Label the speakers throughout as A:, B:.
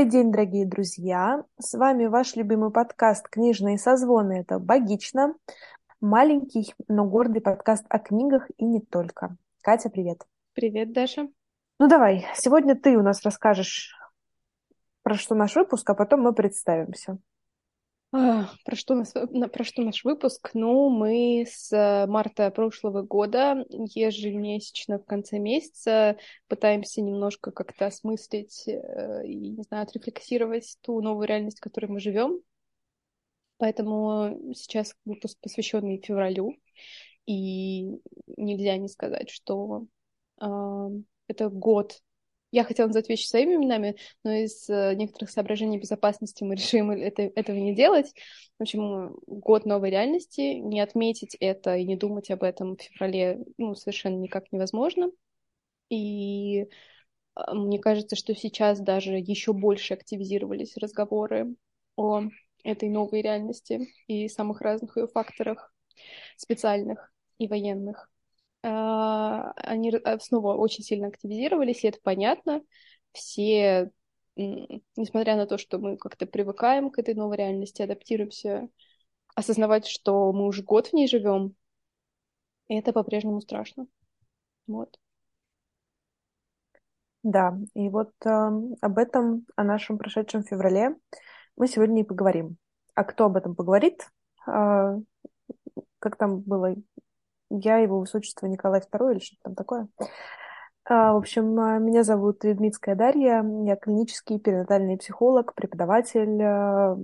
A: Добрый день, дорогие друзья! С вами ваш любимый подкаст «Книжные созвоны». Это «Богично». Маленький, но гордый подкаст о книгах и не только. Катя, привет!
B: Привет, Даша!
A: Ну давай, сегодня ты у нас расскажешь, про что наш выпуск, а потом мы представимся.
B: Про что, нас, про что наш выпуск? Ну, мы с э, марта прошлого года ежемесячно в конце месяца пытаемся немножко как-то осмыслить э, и, не знаю, отрефлексировать ту новую реальность, в которой мы живем. Поэтому сейчас выпуск посвященный февралю. И нельзя не сказать, что э, это год я хотела назвать вещи своими именами, но из э, некоторых соображений безопасности мы решим это, этого не делать. В общем, год новой реальности, не отметить это и не думать об этом в феврале ну, совершенно никак невозможно. И а, мне кажется, что сейчас даже еще больше активизировались разговоры о этой новой реальности и самых разных ее факторах специальных и военных. А, они а, снова очень сильно активизировались, и это понятно. Все, несмотря на то, что мы как-то привыкаем к этой новой реальности, адаптируемся, осознавать, что мы уже год в ней живем, это по-прежнему страшно. Вот.
A: Да, и вот э, об этом, о нашем прошедшем феврале мы сегодня и поговорим. А кто об этом поговорит? Э, как там было? Я его высочество Николай II или что-то там такое. А, в общем, а, меня зовут Ведмицкая Дарья, я клинический перинатальный психолог, преподаватель, а,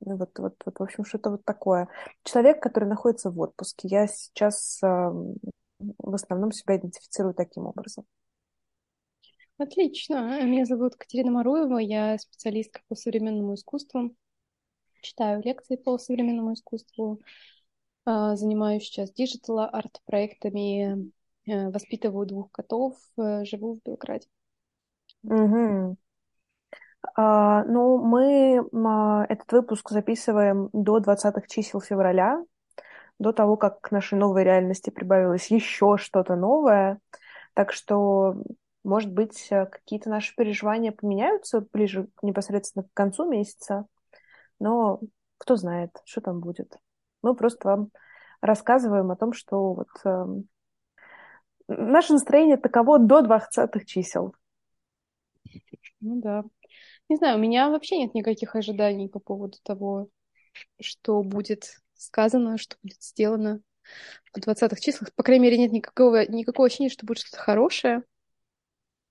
A: вот, вот, вот, в общем, что-то вот такое. Человек, который находится в отпуске. Я сейчас в основном себя идентифицирую таким образом.
B: Отлично. Меня зовут Катерина Маруева, я специалистка по современному искусству. Читаю лекции по современному искусству, занимаюсь сейчас digital art-проектами, э, воспитываю двух котов, э, живу в Белграде.
A: Угу. А, ну, мы а, этот выпуск записываем до 20-х чисел февраля, до того, как к нашей новой реальности прибавилось еще что-то новое. Так что, может быть, э, какие-то наши переживания поменяются ближе непосредственно к концу месяца, но кто знает, что там будет. Мы просто вам рассказываем о том, что вот э, наше настроение таково до 20 чисел.
B: Ну да. Не знаю, у меня вообще нет никаких ожиданий по поводу того, что будет сказано, что будет сделано в 20-х числах. По крайней мере, нет никакого, никакого ощущения, что будет что-то хорошее.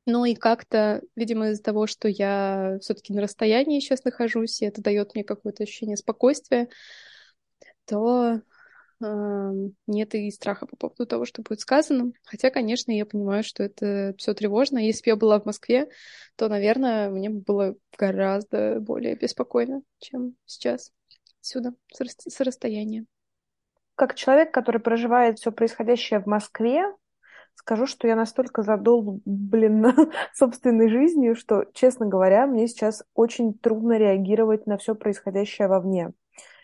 B: Ну и как-то, видимо, из-за того, что я все-таки на расстоянии сейчас нахожусь, и это дает мне какое-то ощущение спокойствия, то э, нет и страха по поводу того, что будет сказано. Хотя, конечно, я понимаю, что это все тревожно. Если бы я была в Москве, то, наверное, мне было гораздо более беспокойно, чем сейчас, сюда, с расстояния.
A: Как человек, который проживает все происходящее в Москве, скажу, что я настолько задолблена собственной жизнью, что, честно говоря, мне сейчас очень трудно реагировать на все происходящее вовне.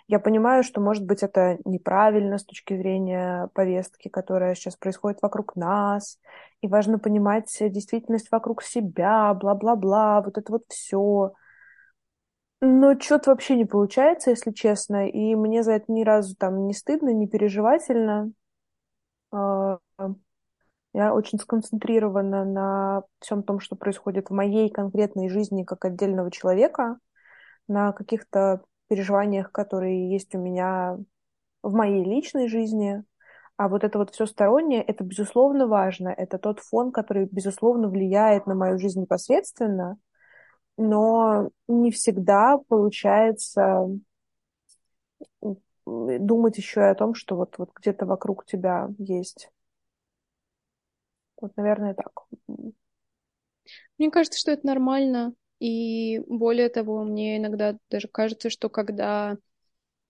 A: Я понимаю, что, может быть, это неправильно с точки зрения повестки, которая сейчас происходит вокруг нас, и важно понимать действительность вокруг себя, бла-бла-бла, вот это вот все. Но что-то вообще не получается, если честно, и мне за это ни разу там не стыдно, не переживательно. А, я очень сконцентрирована на всем том, что происходит в моей конкретной жизни как отдельного человека, на каких-то переживаниях, которые есть у меня в моей личной жизни. А вот это вот все стороннее, это безусловно важно. Это тот фон, который, безусловно, влияет на мою жизнь непосредственно, но не всегда получается думать еще и о том, что вот, вот где-то вокруг тебя есть. Вот, наверное, так.
B: Мне кажется, что это нормально. И более того, мне иногда даже кажется, что когда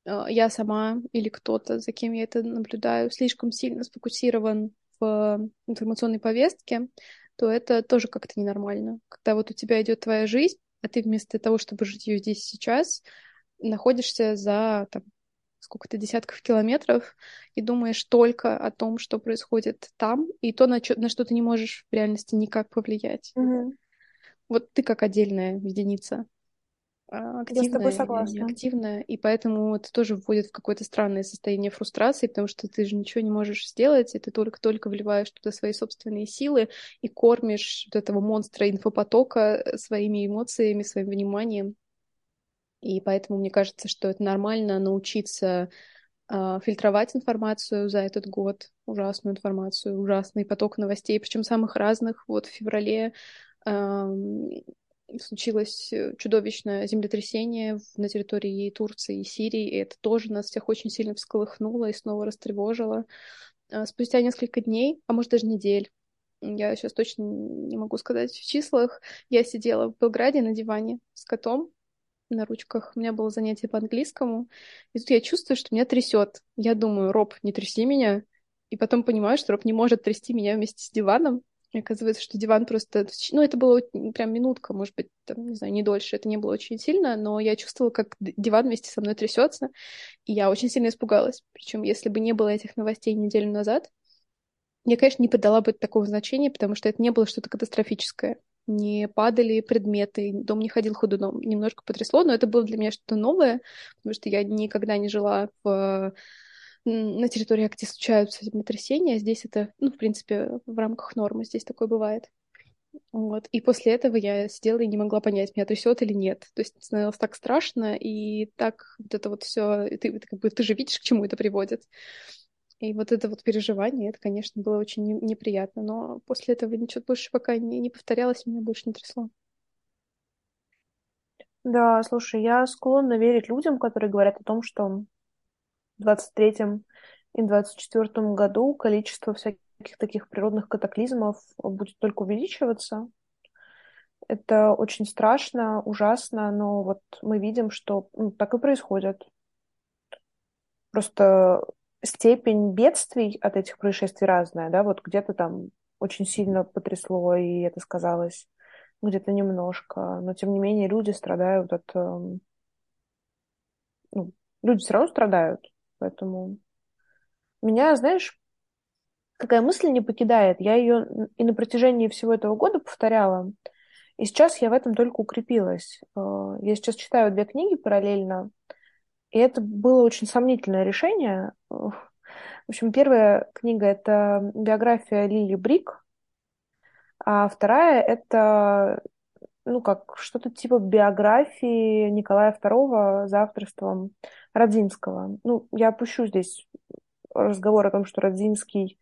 B: э, я сама или кто-то, за кем я это наблюдаю, слишком сильно сфокусирован в информационной повестке, то это тоже как-то ненормально. Когда вот у тебя идет твоя жизнь, а ты вместо того, чтобы жить ее здесь сейчас, находишься за там, сколько-то десятков километров и думаешь только о том, что происходит там, и то, на, чё, на что ты не можешь в реальности никак повлиять.
A: Mm-hmm.
B: Вот ты как отдельная единица, а,
A: Я с тобой
B: активная
A: согласна.
B: неактивная, и поэтому это тоже вводит в какое-то странное состояние фрустрации, потому что ты же ничего не можешь сделать, и ты только-только вливаешь туда свои собственные силы и кормишь вот этого монстра инфопотока э, своими эмоциями, своим вниманием. И поэтому мне кажется, что это нормально научиться э, фильтровать информацию за этот год, ужасную информацию, ужасный поток новостей, причем самых разных. Вот в феврале случилось чудовищное землетрясение на территории Турции и Сирии, и это тоже нас всех очень сильно всколыхнуло и снова растревожило. Спустя несколько дней, а может даже недель, я сейчас точно не могу сказать в числах, я сидела в Белграде на диване с котом, на ручках. У меня было занятие по английскому. И тут я чувствую, что меня трясет. Я думаю, Роб, не тряси меня. И потом понимаю, что Роб не может трясти меня вместе с диваном. Оказывается, что диван просто... Ну, это было прям минутка, может быть, там, не знаю, не дольше. Это не было очень сильно, но я чувствовала, как диван вместе со мной трясется. И я очень сильно испугалась. Причем, если бы не было этих новостей неделю назад, я, конечно, не придала бы такого значения, потому что это не было что-то катастрофическое не падали предметы, дом не ходил ходуном. Немножко потрясло, но это было для меня что-то новое, потому что я никогда не жила в на территории, где случаются землетрясения, а здесь это, ну, в принципе, в рамках нормы, здесь такое бывает. Вот. И после этого я сидела и не могла понять, меня трясет или нет. То есть становилось так страшно, и так вот это вот все, ты, ты, как бы, ты же видишь, к чему это приводит. И вот это вот переживание, это, конечно, было очень неприятно, но после этого ничего больше пока не, не повторялось, меня больше не трясло.
A: Да, слушай, я склонна верить людям, которые говорят о том, что в 23-м и 24-м году количество всяких таких природных катаклизмов будет только увеличиваться. Это очень страшно, ужасно, но вот мы видим, что ну, так и происходит. Просто степень бедствий от этих происшествий разная, да, вот где-то там очень сильно потрясло, и это сказалось, где-то немножко, но тем не менее люди страдают от... Эм, ну, люди все равно страдают, поэтому меня, знаешь, какая мысль не покидает, я ее и на протяжении всего этого года повторяла, и сейчас я в этом только укрепилась. Э, я сейчас читаю две книги параллельно, и это было очень сомнительное решение. В общем, первая книга — это биография Лили Брик, а вторая — это ну, как что-то типа биографии Николая II за авторством Родзинского. Ну, я опущу здесь разговор о том, что Родзинский,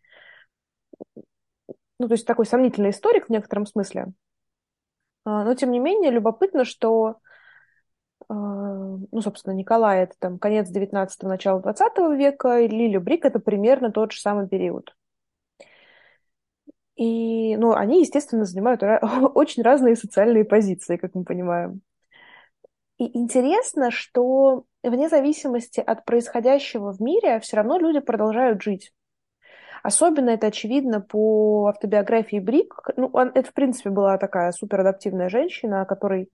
A: ну, то есть такой сомнительный историк в некотором смысле. А, но, тем не менее, любопытно, что а, ну, собственно, Николай это там конец 19-го, начало 20 века, и Лили Брик это примерно тот же самый период. И, ну, они, естественно, занимают очень разные социальные позиции, как мы понимаем. И интересно, что вне зависимости от происходящего в мире все равно люди продолжают жить. Особенно это очевидно по автобиографии Брик. Ну, это, в принципе, была такая суперадаптивная женщина, о которой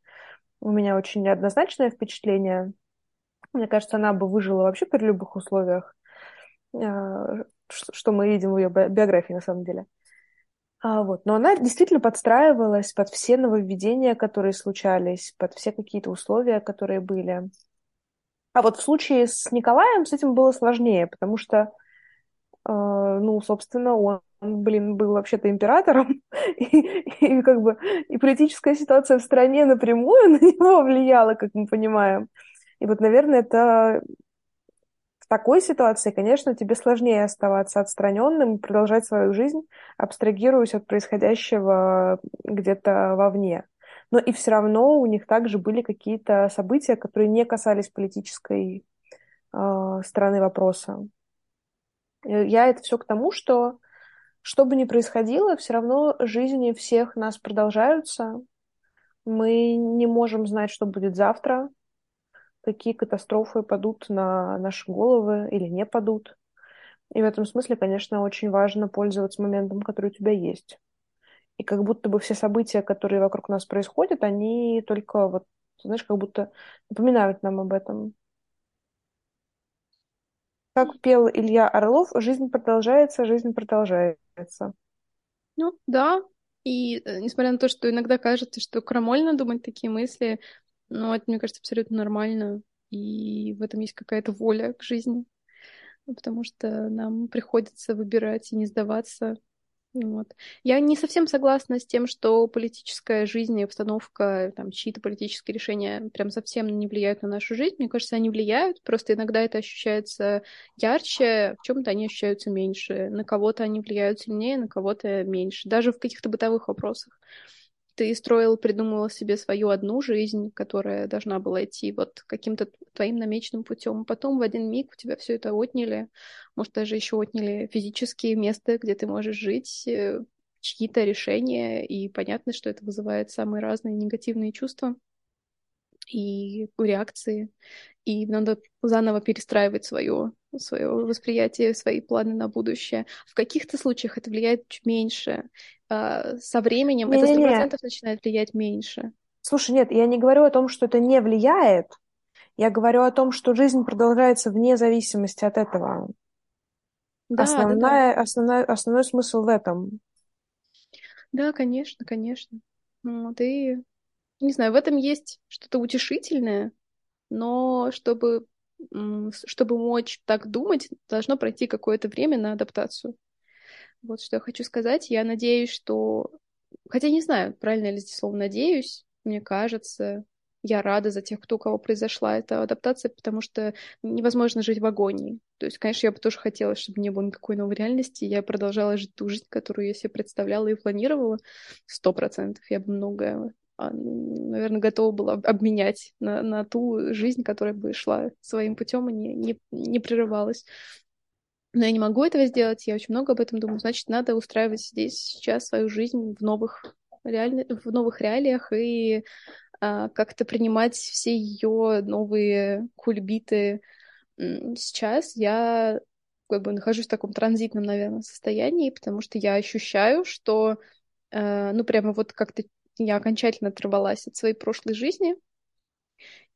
A: у меня очень неоднозначное впечатление. Мне кажется, она бы выжила вообще при любых условиях, а, что мы видим в ее биографии на самом деле. А вот. Но она действительно подстраивалась под все нововведения, которые случались, под все какие-то условия, которые были. А вот в случае с Николаем с этим было сложнее, потому что, э, ну, собственно, он блин, был вообще-то императором, и, и как бы и политическая ситуация в стране напрямую на него влияла, как мы понимаем. И вот, наверное, это в такой ситуации, конечно, тебе сложнее оставаться отстраненным, продолжать свою жизнь, абстрагируясь от происходящего где-то вовне. Но и все равно у них также были какие-то события, которые не касались политической э, стороны вопроса. Я это все к тому, что что бы ни происходило, все равно жизни всех нас продолжаются. Мы не можем знать, что будет завтра, какие катастрофы падут на наши головы или не падут. И в этом смысле, конечно, очень важно пользоваться моментом, который у тебя есть. И как будто бы все события, которые вокруг нас происходят, они только вот, знаешь, как будто напоминают нам об этом. Как пел Илья Орлов, жизнь продолжается, жизнь продолжается.
B: Ну, да, И э, несмотря на то, что иногда кажется, что крамольно думать такие мысли, но это, мне кажется, абсолютно нормально. И в этом есть какая-то воля к жизни. Потому что нам приходится выбирать и не сдаваться вот. Я не совсем согласна с тем, что политическая жизнь и обстановка, там, чьи-то политические решения прям совсем не влияют на нашу жизнь. Мне кажется, они влияют, просто иногда это ощущается ярче, в чем-то они ощущаются меньше. На кого-то они влияют сильнее, на кого-то меньше. Даже в каких-то бытовых вопросах ты строил, придумывал себе свою одну жизнь, которая должна была идти вот каким-то твоим намеченным путем. Потом в один миг у тебя все это отняли, может, даже еще отняли физические места, где ты можешь жить, э, чьи-то решения, и понятно, что это вызывает самые разные негативные чувства и реакции, и надо заново перестраивать свое, свое восприятие, свои планы на будущее. В каких-то случаях это влияет чуть меньше. А, со временем не, это сто процентов начинает влиять меньше.
A: Слушай, нет, я не говорю о том, что это не влияет. Я говорю о том, что жизнь продолжается вне зависимости от этого. Да, Основная, да, да. Основной, основной смысл в этом.
B: Да, конечно, конечно. Вот, и не знаю, в этом есть что-то утешительное, но чтобы, чтобы мочь так думать, должно пройти какое-то время на адаптацию. Вот что я хочу сказать. Я надеюсь, что... Хотя не знаю, правильно ли здесь слово «надеюсь», мне кажется, я рада за тех, кто у кого произошла эта адаптация, потому что невозможно жить в агонии. То есть, конечно, я бы тоже хотела, чтобы не было никакой новой реальности. Я продолжала жить ту жизнь, которую я себе представляла и планировала. Сто процентов. Я бы многое наверное, готова была обменять на, на ту жизнь, которая бы шла своим путем и не, не, не прерывалась. Но я не могу этого сделать, я очень много об этом думаю. Значит, надо устраивать здесь сейчас свою жизнь в новых, реаль... в новых реалиях и а, как-то принимать все ее новые кульбиты. Сейчас я как бы нахожусь в таком транзитном, наверное, состоянии, потому что я ощущаю, что, э, ну, прямо вот как-то я окончательно оторвалась от своей прошлой жизни,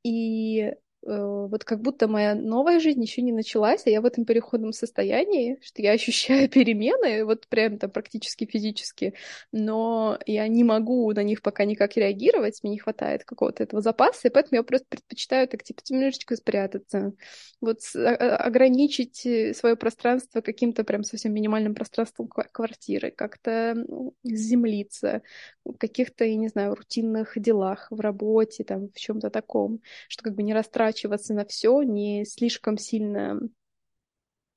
B: и вот как будто моя новая жизнь еще не началась, а я в этом переходном состоянии, что я ощущаю перемены, вот прям там практически физически, но я не могу на них пока никак реагировать, мне не хватает какого-то этого запаса, и поэтому я просто предпочитаю так типа немножечко спрятаться, вот ограничить э, свое пространство каким-то прям совсем минимальным пространством квартиры, как-то заземлиться в каких-то, я не знаю, рутинных делах в работе, там, в чем-то таком, что как бы не растрачивать заморачиваться на все, не слишком сильно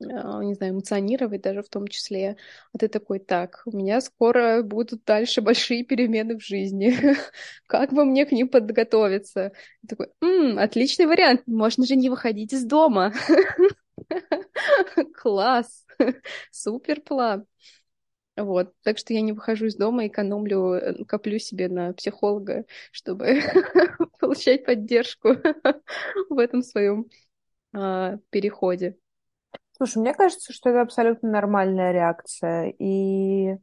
B: а, не знаю, эмоционировать даже в том числе. А ты такой, так, у меня скоро будут дальше большие перемены в жизни. как бы мне к ним подготовиться? Такой, отличный вариант, можно же не выходить из дома. Класс, супер план. Вот, так что я не выхожу из дома, экономлю, э, коплю себе на психолога, чтобы получать поддержку в этом своем а, переходе.
A: Слушай, мне кажется, что это абсолютно нормальная реакция, и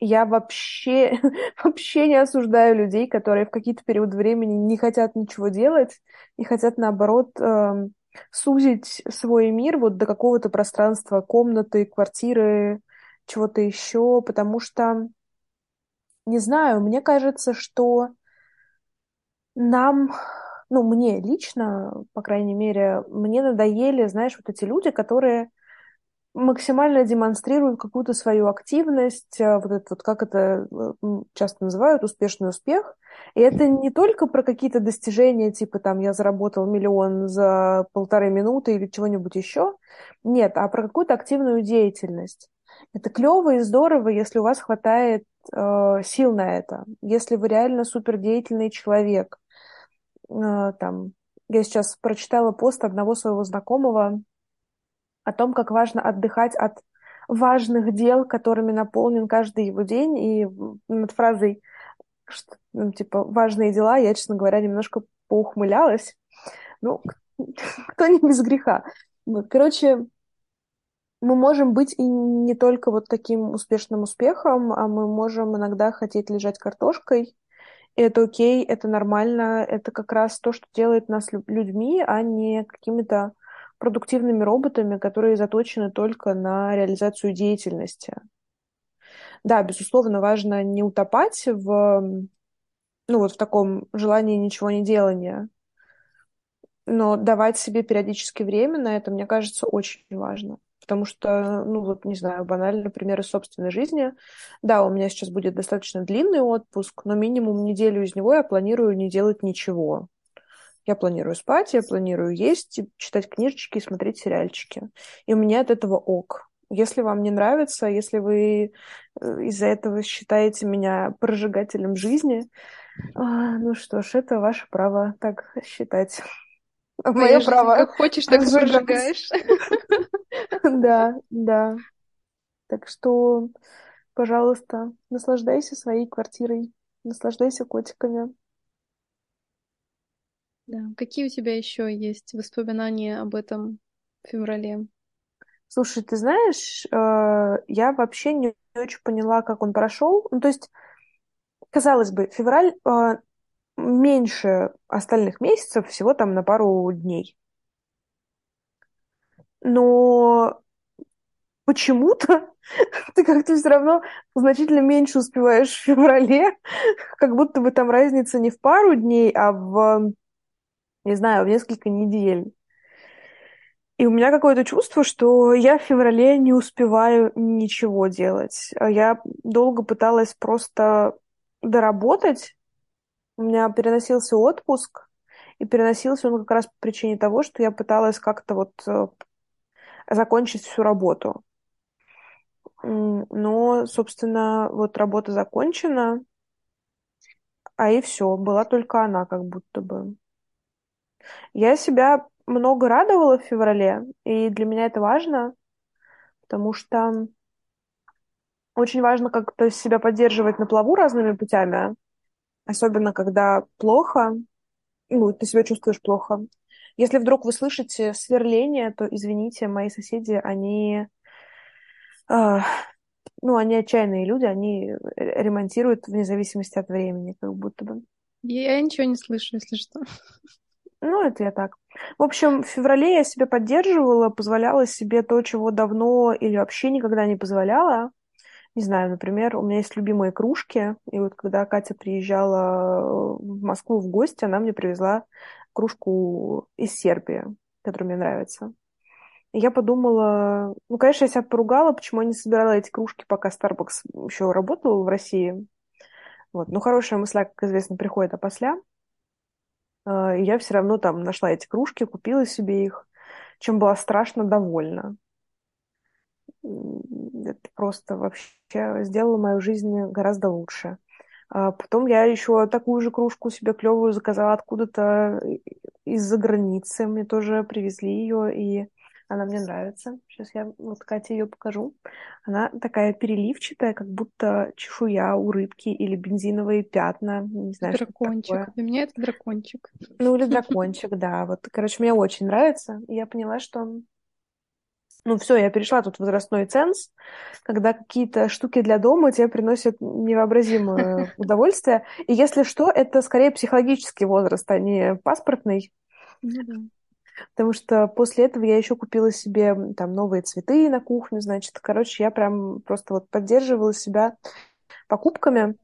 A: я вообще, вообще не осуждаю людей, которые в какие-то периоды времени не хотят ничего делать и хотят, наоборот, э, сузить свой мир вот до какого-то пространства комнаты, квартиры, чего-то еще, потому что, не знаю, мне кажется, что нам, ну, мне лично, по крайней мере, мне надоели, знаешь, вот эти люди, которые максимально демонстрируют какую-то свою активность, э, вот это вот, как это э, часто называют, успешный успех. И это не только про какие-то достижения, типа там я заработал миллион за полторы минуты или чего-нибудь еще. Нет, а про какую-то активную деятельность. Это клево и здорово, если у вас хватает э, сил на это, если вы реально супердеятельный человек. Э, там, я сейчас прочитала пост одного своего знакомого о том, как важно отдыхать от важных дел, которыми наполнен каждый его день, и над фразой что, ну, типа, важные дела, я, честно говоря, немножко поухмылялась. Ну, кто не без греха. Короче, мы можем быть и не только вот таким успешным успехом, а мы можем иногда хотеть лежать картошкой. И это окей, это нормально, это как раз то, что делает нас людьми, а не какими-то продуктивными роботами, которые заточены только на реализацию деятельности. да, безусловно, важно не утопать в, ну, вот в таком желании ничего не делания, но давать себе периодически время на это, мне кажется, очень важно. Потому что, ну вот, не знаю, банально пример из собственной жизни. Да, у меня сейчас будет достаточно длинный отпуск, но минимум неделю из него я планирую не делать ничего. Я планирую спать, я планирую есть, читать книжечки и смотреть сериальчики. И у меня от этого ок. Если вам не нравится, если вы э, из-за этого считаете меня прожигателем жизни, а, ну что ж, это ваше право так считать.
B: Мое право. Как хочешь, так прожигаешь.
A: Да, да. Так что, пожалуйста, наслаждайся своей квартирой, наслаждайся котиками.
B: Да. Какие у тебя еще есть воспоминания об этом феврале?
A: Слушай, ты знаешь, э, я вообще не очень поняла, как он прошел. Ну, то есть, казалось бы, февраль э, меньше остальных месяцев, всего там на пару дней. Но почему-то ты как-то все равно значительно меньше успеваешь в феврале, как будто бы там разница не в пару дней, а в, не знаю, в несколько недель. И у меня какое-то чувство, что я в феврале не успеваю ничего делать. Я долго пыталась просто доработать. У меня переносился отпуск, и переносился он как раз по причине того, что я пыталась как-то вот э, закончить всю работу. Но, собственно, вот работа закончена, а и все, была только она как будто бы. Я себя много радовала в феврале, и для меня это важно, потому что очень важно как-то себя поддерживать на плаву разными путями, особенно когда плохо, ну, ты себя чувствуешь плохо. Если вдруг вы слышите сверление, то извините, мои соседи, они, э, ну, они отчаянные люди, они ремонтируют вне зависимости от времени, как будто бы.
B: Я ничего не слышу, если что.
A: Ну, это я так. В общем, в феврале я себя поддерживала, позволяла себе то, чего давно или вообще никогда не позволяла. Не знаю, например, у меня есть любимые кружки, и вот когда Катя приезжала в Москву в гости, она мне привезла кружку из Сербии, которая мне нравится. И я подумала, ну, конечно, я себя поругала, почему я не собирала эти кружки, пока Starbucks еще работал в России. Вот. Но хорошая мысля, как известно, приходит опосля. А, и я все равно там нашла эти кружки, купила себе их, чем была страшно довольна. Это просто вообще сделало мою жизнь гораздо лучше. А потом я еще такую же кружку себе клевую заказала откуда-то из-за границы. Мне тоже привезли ее, и она мне нравится. Сейчас я вот Кате ее покажу. Она такая переливчатая, как будто чешуя у рыбки или бензиновые пятна. Не знаю,
B: дракончик. Что Для меня это дракончик.
A: Ну, или дракончик, да. Вот, короче, мне очень нравится. И я поняла, что ну все, я перешла тут возрастной ценз, когда какие-то штуки для дома тебе приносят невообразимое удовольствие. И если что, это скорее психологический возраст, а не паспортный. Ну. Потому что после этого я еще купила себе там новые цветы на кухню, значит. Короче, я прям просто вот поддерживала себя покупками,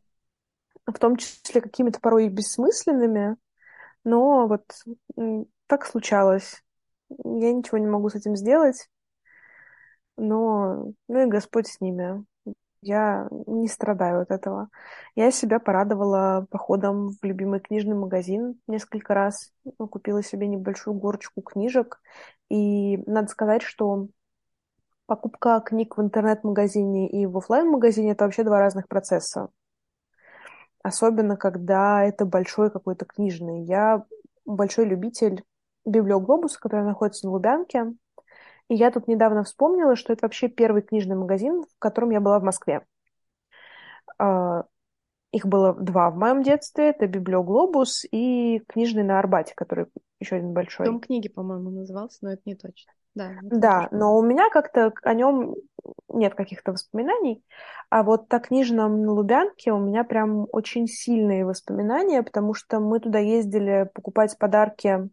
A: в том числе какими-то порой бессмысленными, но вот так случалось. Я ничего не могу с этим сделать, но ну и Господь с ними. Я не страдаю от этого. Я себя порадовала походом в любимый книжный магазин несколько раз. Ну, купила себе небольшую горочку книжек. И надо сказать, что покупка книг в интернет-магазине и в офлайн-магазине это вообще два разных процесса. Особенно, когда это большой какой-то книжный. Я большой любитель библиоглобуса, который находится на Лубянке. И я тут недавно вспомнила, что это вообще первый книжный магазин, в котором я была в Москве. А, их было два в моем детстве. Это Библиоглобус и книжный на Арбате, который еще один большой.
B: Дом книги, по-моему, назывался, но это не точно.
A: Да, да но у меня как-то о нем нет каких-то воспоминаний. А вот о книжном на Лубянке у меня прям очень сильные воспоминания, потому что мы туда ездили покупать подарки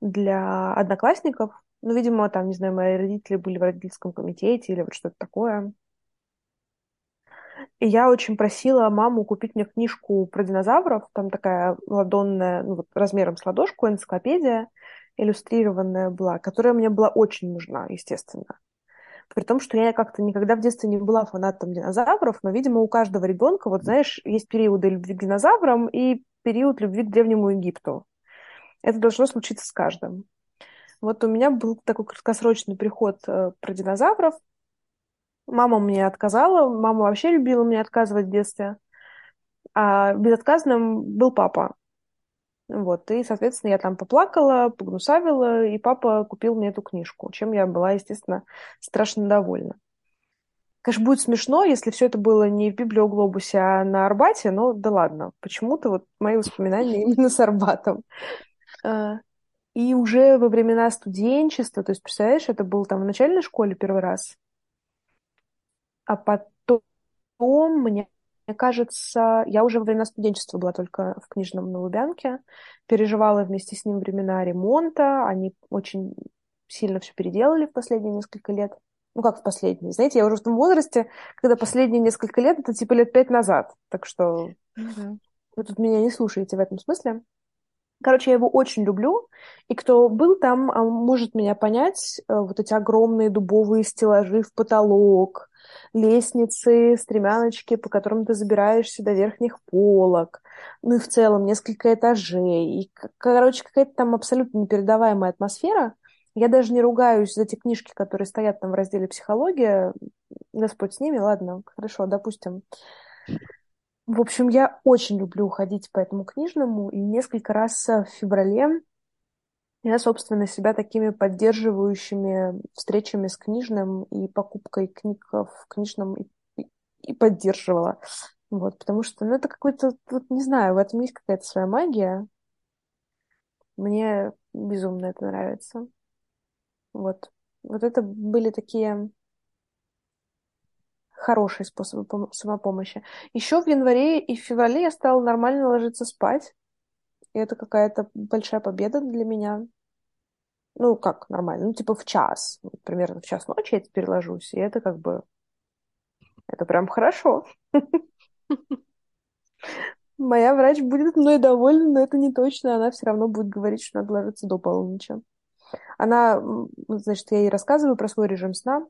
A: для одноклассников ну, видимо, там, не знаю, мои родители были в родительском комитете или вот что-то такое. И я очень просила маму купить мне книжку про динозавров. Там такая ладонная, ну, вот размером с ладошку, энциклопедия иллюстрированная была, которая мне была очень нужна, естественно. При том, что я как-то никогда в детстве не была фанатом динозавров, но, видимо, у каждого ребенка, вот знаешь, есть периоды любви к динозаврам и период любви к Древнему Египту. Это должно случиться с каждым. Вот у меня был такой краткосрочный приход э, про динозавров. Мама мне отказала, мама вообще любила мне отказывать в детстве. А безотказным был папа. Вот, и, соответственно, я там поплакала, погнусавила, и папа купил мне эту книжку, чем я была, естественно, страшно довольна. Конечно, будет смешно, если все это было не в Библиоглобусе, а на Арбате, но да ладно. Почему-то вот мои воспоминания именно с Арбатом. И уже во времена студенчества, то есть, представляешь, это был там в начальной школе первый раз, а потом мне мне кажется, я уже во время студенчества была только в книжном на Лубянке, переживала вместе с ним времена ремонта, они очень сильно все переделали в последние несколько лет. Ну, как в последние. Знаете, я уже в том возрасте, когда последние несколько лет, это типа лет пять назад. Так что mm-hmm. вы тут меня не слушаете в этом смысле. Короче, я его очень люблю, и кто был там, а, может меня понять. Э, вот эти огромные дубовые стеллажи в потолок, лестницы, стремяночки, по которым ты забираешься до верхних полок, ну и в целом несколько этажей. И, короче, какая-то там абсолютно непередаваемая атмосфера. Я даже не ругаюсь за те книжки, которые стоят там в разделе «Психология». Господь с ними, ладно, хорошо, допустим. В общем, я очень люблю ходить по этому книжному, и несколько раз в феврале я, собственно, себя такими поддерживающими встречами с книжным и покупкой книг в книжном и, и поддерживала. Вот, потому что, ну, это какой-то, вот, не знаю, в этом есть какая-то своя магия. Мне безумно это нравится. Вот. Вот это были такие хорошие способы самопомощи. Еще в январе и в феврале я стала нормально ложиться спать. И это какая-то большая победа для меня. Ну, как нормально? Ну, типа в час. Примерно в час ночи я теперь ложусь. И это как бы... Это прям хорошо. Моя врач будет мной довольна, но это не точно. Она все равно будет говорить, что надо ложиться до полуночи. Она, значит, я ей рассказываю про свой режим сна.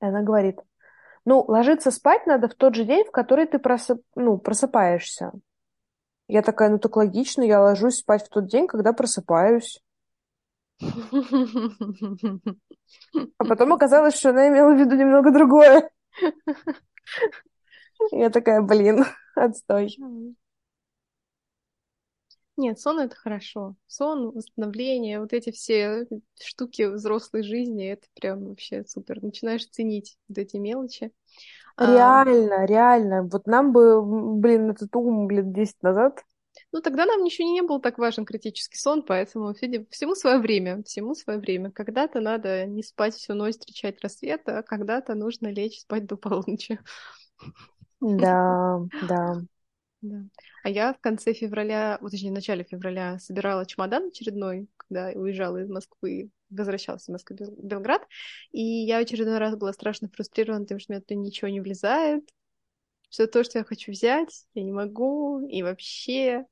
A: И она говорит, ну, ложиться спать надо в тот же день, в который ты просып... ну, просыпаешься. Я такая, ну так логично, я ложусь спать в тот день, когда просыпаюсь. А потом оказалось, что она имела в виду немного другое. Я такая, блин, отстой.
B: Нет, сон это хорошо. Сон, восстановление, вот эти все штуки взрослой жизни, это прям вообще супер. Начинаешь ценить вот эти мелочи.
A: А, реально, а... реально. Вот нам бы, блин, этот ум лет 10 назад.
B: Ну, тогда нам ничего не был так важен критический сон, поэтому всему свое время, всему свое время. Когда-то надо не спать всю ночь, встречать рассвет, а когда-то нужно лечь спать до полуночи.
A: Да, да.
B: Да. А я в конце февраля, вот точнее, в начале февраля собирала чемодан очередной, когда уезжала из Москвы, возвращалась в Москву, Белград, и я очередной раз была страшно фрустрирована тем, что у меня туда ничего не влезает, все то, что я хочу взять, я не могу, и вообще,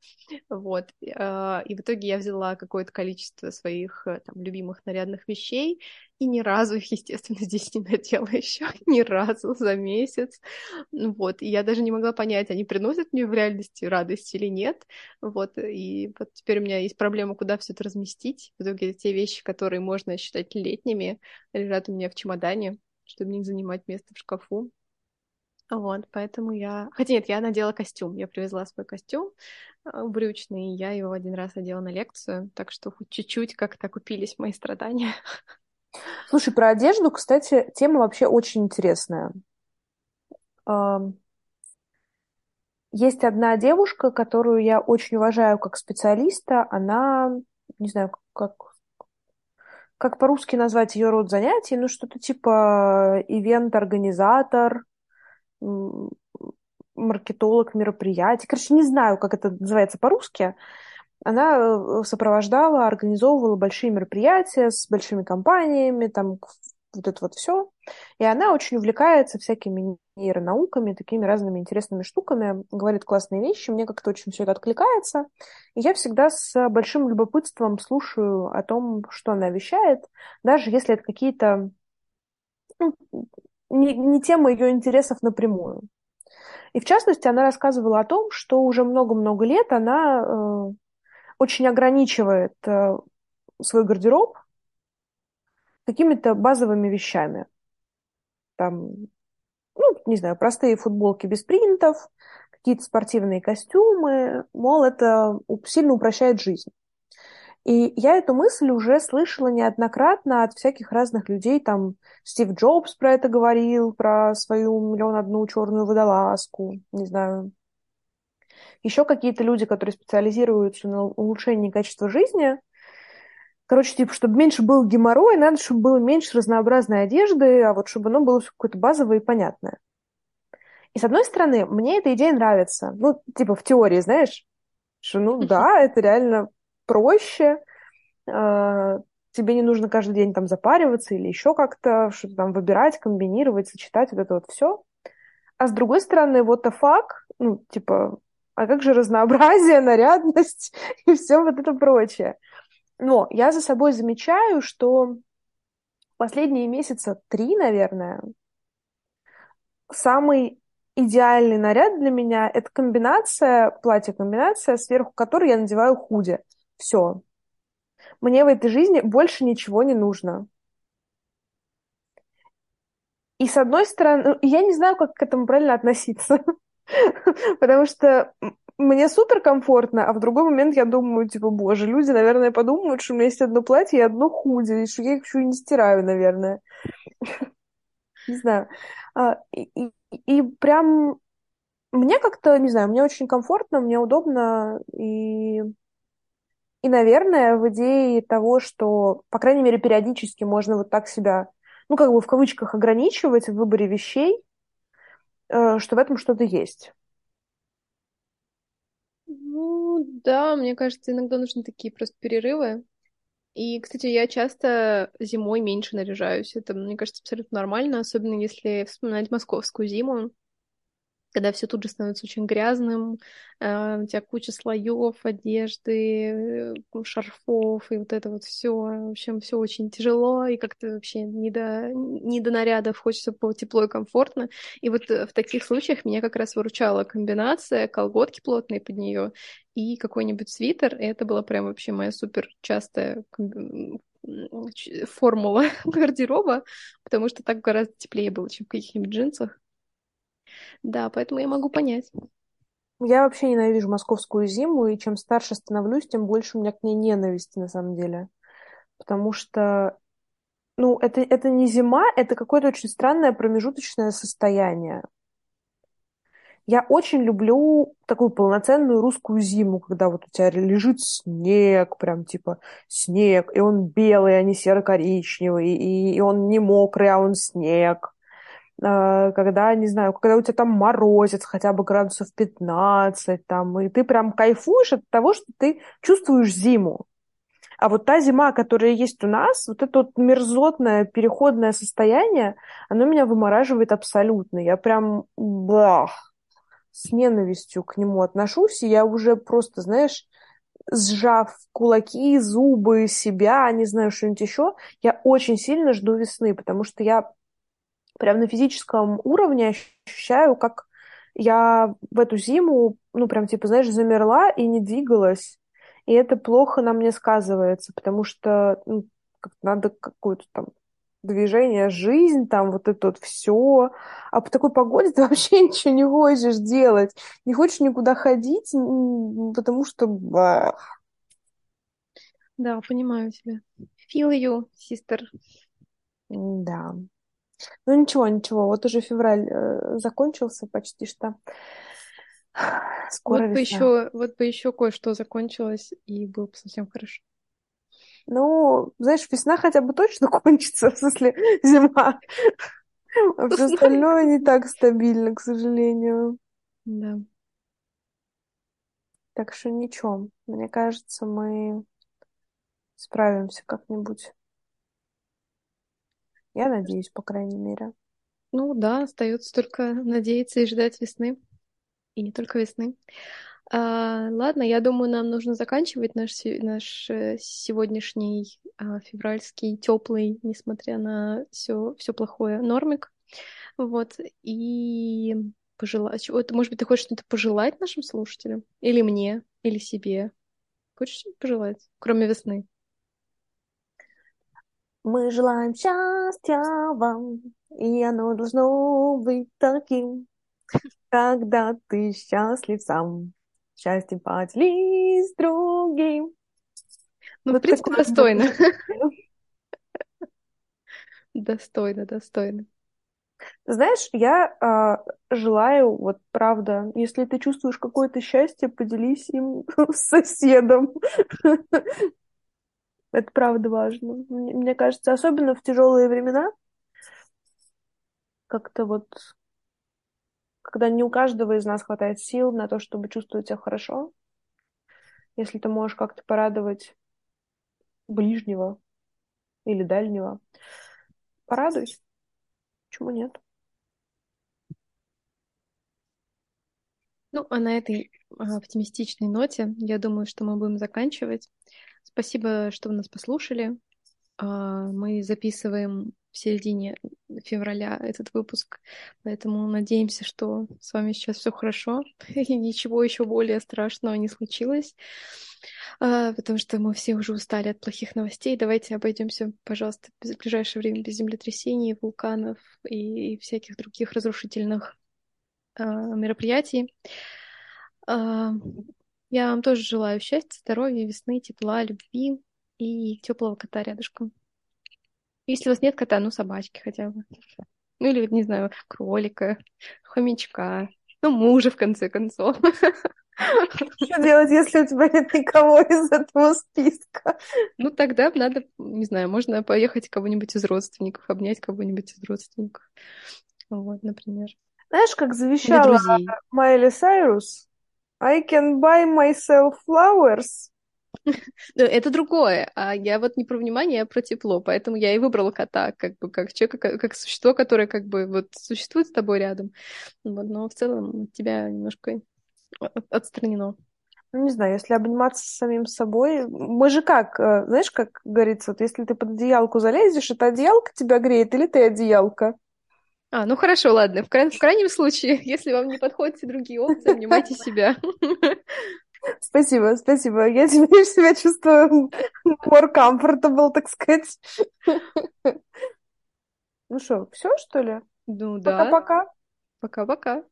B: вот. А, и в итоге я взяла какое-то количество своих э, там, любимых нарядных вещей, и ни разу их, естественно, здесь не надела еще, ни разу за месяц, вот. И я даже не могла понять, они приносят мне в реальности радость или нет, вот. И вот теперь у меня есть проблема, куда все это разместить. В итоге те вещи, которые можно считать летними, лежат у меня в чемодане, чтобы не занимать место в шкафу. Вот, поэтому я... Хотя нет, я надела костюм. Я привезла свой костюм э, брючный, я его один раз одела на лекцию, так что хоть чуть-чуть как-то купились мои страдания.
A: Слушай, про одежду, кстати, тема вообще очень интересная. Есть одна девушка, которую я очень уважаю как специалиста. Она, не знаю, как, как по-русски назвать ее род занятий, ну что-то типа ивент-организатор, маркетолог мероприятий. Короче, не знаю, как это называется по-русски. Она э, сопровождала, организовывала большие мероприятия с большими компаниями, там вот это вот все. И она очень увлекается всякими нейронауками, такими разными интересными штуками, говорит классные вещи, мне как-то очень все это откликается. И я всегда с большим любопытством слушаю о том, что она вещает, даже если это какие-то ну, не, не тема ее интересов напрямую. И в частности, она рассказывала о том, что уже много-много лет она э, очень ограничивает э, свой гардероб какими-то базовыми вещами. Там, ну, не знаю, простые футболки без принтов, какие-то спортивные костюмы, мол, это сильно упрощает жизнь. И я эту мысль уже слышала неоднократно от всяких разных людей. Там Стив Джобс про это говорил, про свою миллион одну черную водолазку, не знаю. Еще какие-то люди, которые специализируются на улучшении качества жизни. Короче, типа, чтобы меньше было геморроя, надо, чтобы было меньше разнообразной одежды, а вот чтобы оно было какое-то базовое и понятное. И с одной стороны, мне эта идея нравится. Ну, типа, в теории, знаешь, что, ну да, это реально проще, э, тебе не нужно каждый день там запариваться или еще как-то что-то там выбирать, комбинировать, сочетать, вот это вот все. А с другой стороны, вот the fuck, ну, типа, а как же разнообразие, нарядность и все вот это прочее. Но я за собой замечаю, что последние месяца три, наверное, самый идеальный наряд для меня – это комбинация, платье-комбинация, сверху которой я надеваю худи. Все. Мне в этой жизни больше ничего не нужно. И с одной стороны, я не знаю, как к этому правильно относиться. Потому что мне супер комфортно, а в другой момент я думаю, типа, боже, люди, наверное, подумают, что у меня есть одно платье и одно худи, и что я их еще и не стираю, наверное. Не знаю. А, и прям мне как-то, не знаю, мне очень комфортно, мне удобно, и и, наверное, в идее того, что, по крайней мере, периодически можно вот так себя, ну, как бы в кавычках ограничивать в выборе вещей, э, что в этом что-то есть.
B: Ну, да, мне кажется, иногда нужны такие просто перерывы. И, кстати, я часто зимой меньше наряжаюсь. Это, мне кажется, абсолютно нормально, особенно если вспоминать московскую зиму когда все тут же становится очень грязным, э, у тебя куча слоев одежды, э, шарфов и вот это вот все. В общем, все очень тяжело, и как-то вообще не до, не до нарядов, хочется было тепло и комфортно. И вот э, в таких случаях меня как раз выручала комбинация колготки плотные под нее и какой-нибудь свитер, и это была прям вообще моя супер частая формула гардероба, потому что так гораздо теплее было, чем в каких-нибудь джинсах. Да, поэтому я могу понять.
A: Я вообще ненавижу московскую зиму, и чем старше становлюсь, тем больше у меня к ней ненависти на самом деле. Потому что, ну, это, это не зима, это какое-то очень странное промежуточное состояние. Я очень люблю такую полноценную русскую зиму, когда вот у тебя лежит снег, прям типа снег, и он белый, а не серо-коричневый, и, и он не мокрый, а он снег. А, когда, не знаю, когда у тебя там морозец хотя бы градусов 15, там, и ты прям кайфуешь от того, что ты чувствуешь зиму. А вот та зима, которая есть у нас, вот это вот мерзотное переходное состояние, оно меня вымораживает абсолютно. Я прям бах, с ненавистью к нему отношусь, и я уже просто, знаешь, сжав кулаки, зубы, себя, не знаю, что-нибудь еще, я очень сильно жду весны, потому что я прям на физическом уровне ощущаю, как я в эту зиму, ну, прям, типа, знаешь, замерла и не двигалась. И это плохо на мне сказывается, потому что ну, надо какое-то там движение, жизнь, там вот это вот все. А по такой погоде ты вообще ничего не хочешь делать. Не хочешь никуда ходить, потому что...
B: Да, понимаю тебя. Feel you, sister.
A: Да. Ну ничего, ничего, вот уже февраль э, закончился почти что.
B: Скоро вот бы еще, вот бы еще кое-что закончилось, и было бы совсем хорошо.
A: Ну, знаешь, весна хотя бы точно кончится, в смысле зима. А все остальное не так стабильно, к сожалению.
B: Да.
A: Так что ничего. Мне кажется, мы справимся как-нибудь. Я надеюсь, по крайней мере.
B: Ну да, остается только надеяться и ждать весны. И не только весны. А, ладно, я думаю, нам нужно заканчивать наш, наш э, сегодняшний а, февральский теплый, несмотря на все, все плохое, нормик. Вот, и пожелать. Вот, может быть, ты хочешь что-то пожелать нашим слушателям? Или мне, или себе? Хочешь пожелать, кроме весны?
A: Мы желаем счастья вам, и оно должно быть таким, когда ты счастлив сам, счастье поделись с другим.
B: Ну, вот в принципе, достойно. Достойно, достойно.
A: Знаешь, я э, желаю, вот правда, если ты чувствуешь какое-то счастье, поделись им с соседом. Это правда важно. Мне кажется, особенно в тяжелые времена, как-то вот, когда не у каждого из нас хватает сил на то, чтобы чувствовать себя хорошо, если ты можешь как-то порадовать ближнего или дальнего, порадуйся. Почему нет?
B: Ну, а на этой а, оптимистичной ноте, я думаю, что мы будем заканчивать. Спасибо, что вы нас послушали. А, мы записываем в середине февраля этот выпуск, поэтому надеемся, что с вами сейчас все хорошо и ничего еще более страшного не случилось, а, потому что мы все уже устали от плохих новостей. Давайте обойдемся, пожалуйста, в ближайшее время без землетрясений, вулканов и всяких других разрушительных а, мероприятий. Я вам тоже желаю счастья, здоровья, весны, тепла, любви и теплого кота рядышком. Если у вас нет кота, ну собачки хотя бы. Ну или, не знаю, кролика, хомячка, ну мужа в конце концов.
A: Что делать, если у тебя нет никого из этого списка?
B: Ну тогда надо, не знаю, можно поехать кого-нибудь из родственников, обнять кого-нибудь из родственников. Вот, например.
A: Знаешь, как завещала Майли Сайрус? I can buy myself flowers.
B: Это другое. А я вот не про внимание, а про тепло. Поэтому я и выбрала кота, как бы как человека, как, как существо, которое как бы вот существует с тобой рядом. Вот, но в целом тебя немножко отстранено.
A: Ну, не знаю, если обниматься с самим собой... Мы же как, э, знаешь, как говорится, вот если ты под одеялку залезешь, это одеялка тебя греет или ты одеялка?
B: А, ну хорошо, ладно. В, край... в крайнем случае, если вам не подходят другие опции, обнимайте себя.
A: Спасибо, спасибо. Я теперь себя чувствую more comfortable, так сказать. Ну что, все, что ли?
B: Ну да.
A: Пока-пока.
B: Пока-пока.